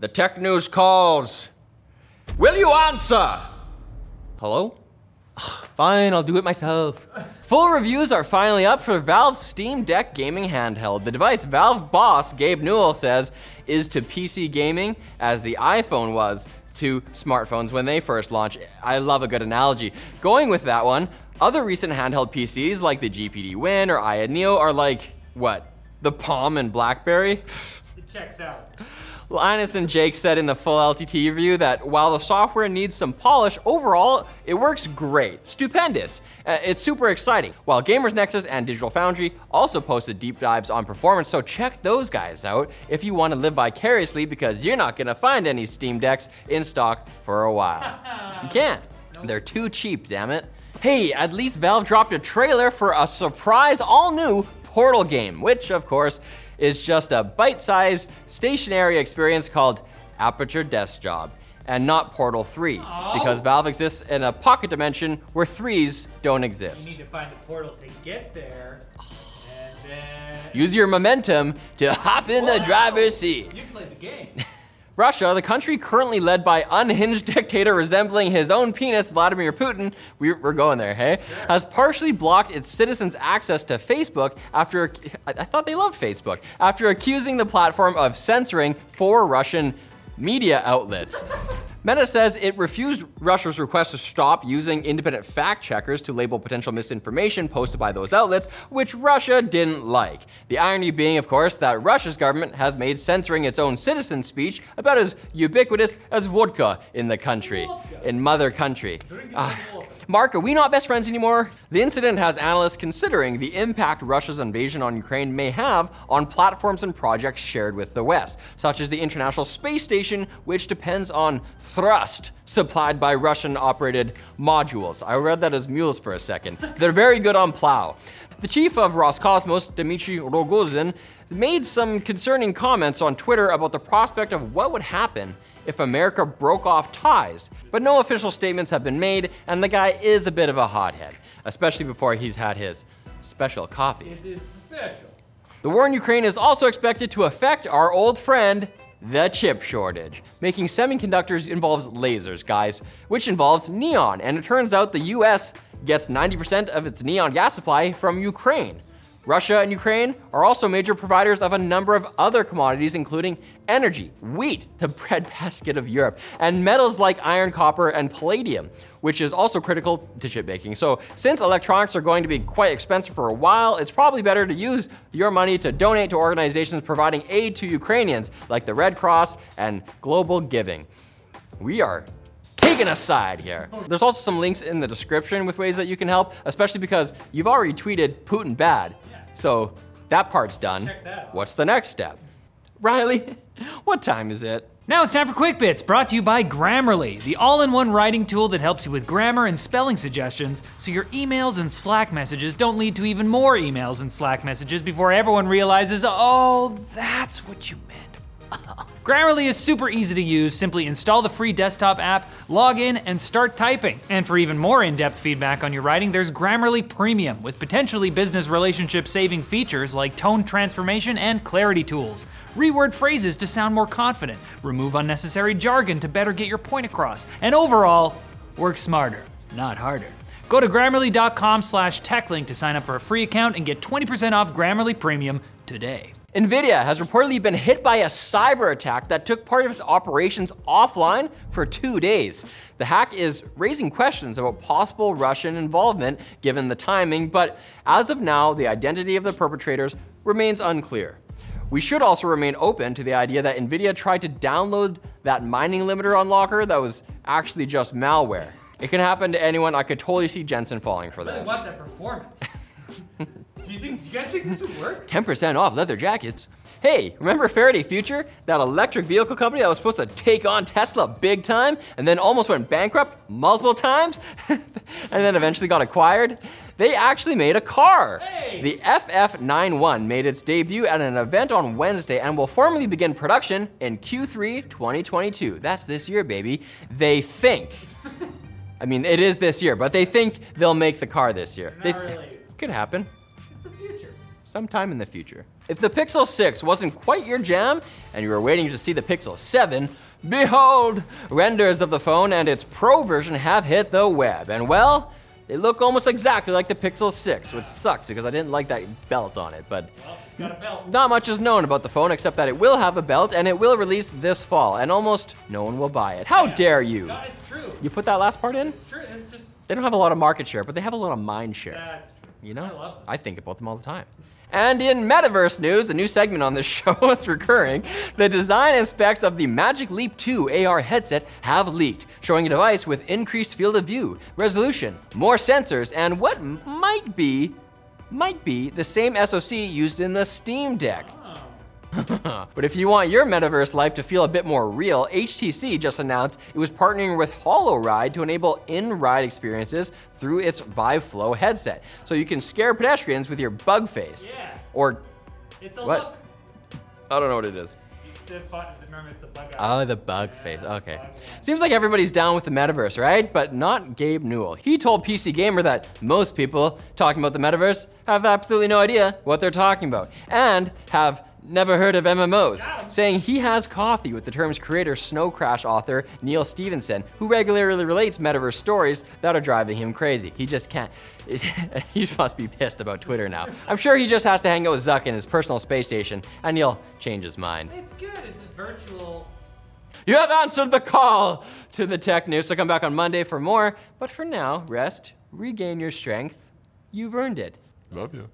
The tech news calls. Will you answer? Hello? Ugh, Fine, I'll do it myself. Full reviews are finally up for Valve's Steam Deck gaming handheld. The device Valve boss Gabe Newell says is to PC gaming as the iPhone was to smartphones when they first launched. I love a good analogy. Going with that one, other recent handheld PCs like the GPD Win or Aya Neo are like, what, the Palm and Blackberry? It checks out. Linus and Jake said in the full LTT review that while the software needs some polish, overall it works great. Stupendous. Uh, it's super exciting. While Gamers Nexus and Digital Foundry also posted deep dives on performance, so check those guys out if you want to live vicariously because you're not going to find any Steam Decks in stock for a while. you can't. They're too cheap, damn it. Hey, at least Valve dropped a trailer for a surprise all new Portal game, which of course is just a bite sized stationary experience called Aperture Desk Job, and not Portal 3, because Valve exists in a pocket dimension where threes don't You exist. need to find the portal to get there, and then Use your momentum to hop in the driver's seat. you play the game. Russia, the country currently led by unhinged dictator resembling his own penis, Vladimir Putin, we- we're going there, hey, has partially blocked its citizens' access to Facebook after, I I thought they loved Facebook, after accusing the platform of censoring four Russian media outlets. Meta says it refused Russia's request to stop using independent fact checkers to label potential misinformation posted by those outlets, which Russia didn't like. The irony being, of course, that Russia's government has made censoring its own citizens' speech about as ubiquitous as vodka in the country, in mother country. Ah, Mark, are we not best friends anymore? The incident has analysts considering the impact Russia's invasion on Ukraine may have on platforms and projects shared with the West, such as the International Space Station, which depends on thrust supplied by Russian operated modules. I read that as mules for a second. They're very good on plow. The chief of Roscosmos, Dmitry Rogozin, made some concerning comments on Twitter about the prospect of what would happen if America broke off ties. But no official statements have been made, and the guy is a bit of a hothead, especially before he's had his special coffee. it is special. The war in Ukraine is also expected to affect our old friend, the chip shortage. Making semiconductors involves lasers, guys, which involves neon, and it turns out the US gets 90% of its neon gas supply from Ukraine. Russia and Ukraine are also major providers of a number of other commodities, including energy, wheat, the breadbasket of Europe, and metals like iron, copper, and palladium, which is also critical to chip making. So, since electronics are going to be quite expensive for a while, it's probably better to use your money to donate to organizations providing aid to Ukrainians, like the Red Cross and Global Giving. We are taking a side here. There's also some links in the description with ways that you can help, especially because you've already tweeted Putin bad. So that part's done. Check that off. What's the next step? Riley, what time is it? Now it's time for Quick Bits, brought to you by Grammarly, the all in one writing tool that helps you with grammar and spelling suggestions so your emails and Slack messages don't lead to even more emails and Slack messages before everyone realizes, oh, that's what you meant. Grammarly is super easy to use. Simply install the free desktop app, log in, and start typing. And for even more in depth feedback on your writing, there's Grammarly Premium with potentially business relationship saving features like tone transformation and clarity tools. Reword phrases to sound more confident, remove unnecessary jargon to better get your point across, and overall, work smarter, not harder. Go to grammarly.com slash techlink to sign up for a free account and get 20% off Grammarly Premium today. NVIDIA has reportedly been hit by a cyber attack that took part of its operations offline for two days. The hack is raising questions about possible Russian involvement given the timing, but as of now, the identity of the perpetrators remains unclear. We should also remain open to the idea that NVIDIA tried to download that mining limiter unlocker that was actually just malware. It can happen to anyone. I could totally see Jensen falling for that. want that performance. do you think? Do you guys think this would work? 10% off leather jackets. Hey, remember Faraday Future? That electric vehicle company that was supposed to take on Tesla big time and then almost went bankrupt multiple times and then eventually got acquired? They actually made a car. Hey! The FF91 made its debut at an event on Wednesday and will formally begin production in Q3 2022. That's this year, baby. They think. I mean, it is this year, but they think they'll make the car this year. They Not really. Could happen. It's the future. sometime in the future. If the Pixel 6 wasn't quite your jam and you were waiting to see the Pixel 7, behold, renders of the phone and its Pro version have hit the web. And well, they look almost exactly like the Pixel 6, which sucks because I didn't like that belt on it, but belt. not much is known about the phone except that it will have a belt and it will release this fall, and almost no one will buy it. How dare you? No, it's true. You put that last part in? It's true. It's just They don't have a lot of market share, but they have a lot of mind share. that's true. You know? I. I think about them all the time. And in metaverse news, a new segment on this show, it's recurring. The design and specs of the Magic Leap 2 AR headset have leaked, showing a device with increased field of view, resolution, more sensors, and what might be might be the same SoC used in the Steam Deck. but if you want your metaverse life to feel a bit more real, HTC just announced it was partnering with HoloRide to enable in-ride experiences through its Vive Flow headset. So you can scare pedestrians with your bug face. Yeah. Or It's a What? look. I don't know what it is. The button, the bug Oh, the bug face. Okay. Seems like everybody's down with the metaverse, right? But not Gabe Newell. He told PC Gamer that most people talking about the metaverse have absolutely no idea what they're talking about and have never heard of MMOs, saying he has coffee with the term's creator, Snow Crash author Neal Stephenson, who regularly relates metaverse stories that are driving him crazy. He just can't. he must be pissed about Twitter now. I'm sure he just has to hang out with Zuck in his personal space station, and he'll change his mind. It's good. It's a virtual. You have answered the call to the tech news, so come back on Monday for more. But for now, rest, regain your strength. You've earned it. Love you.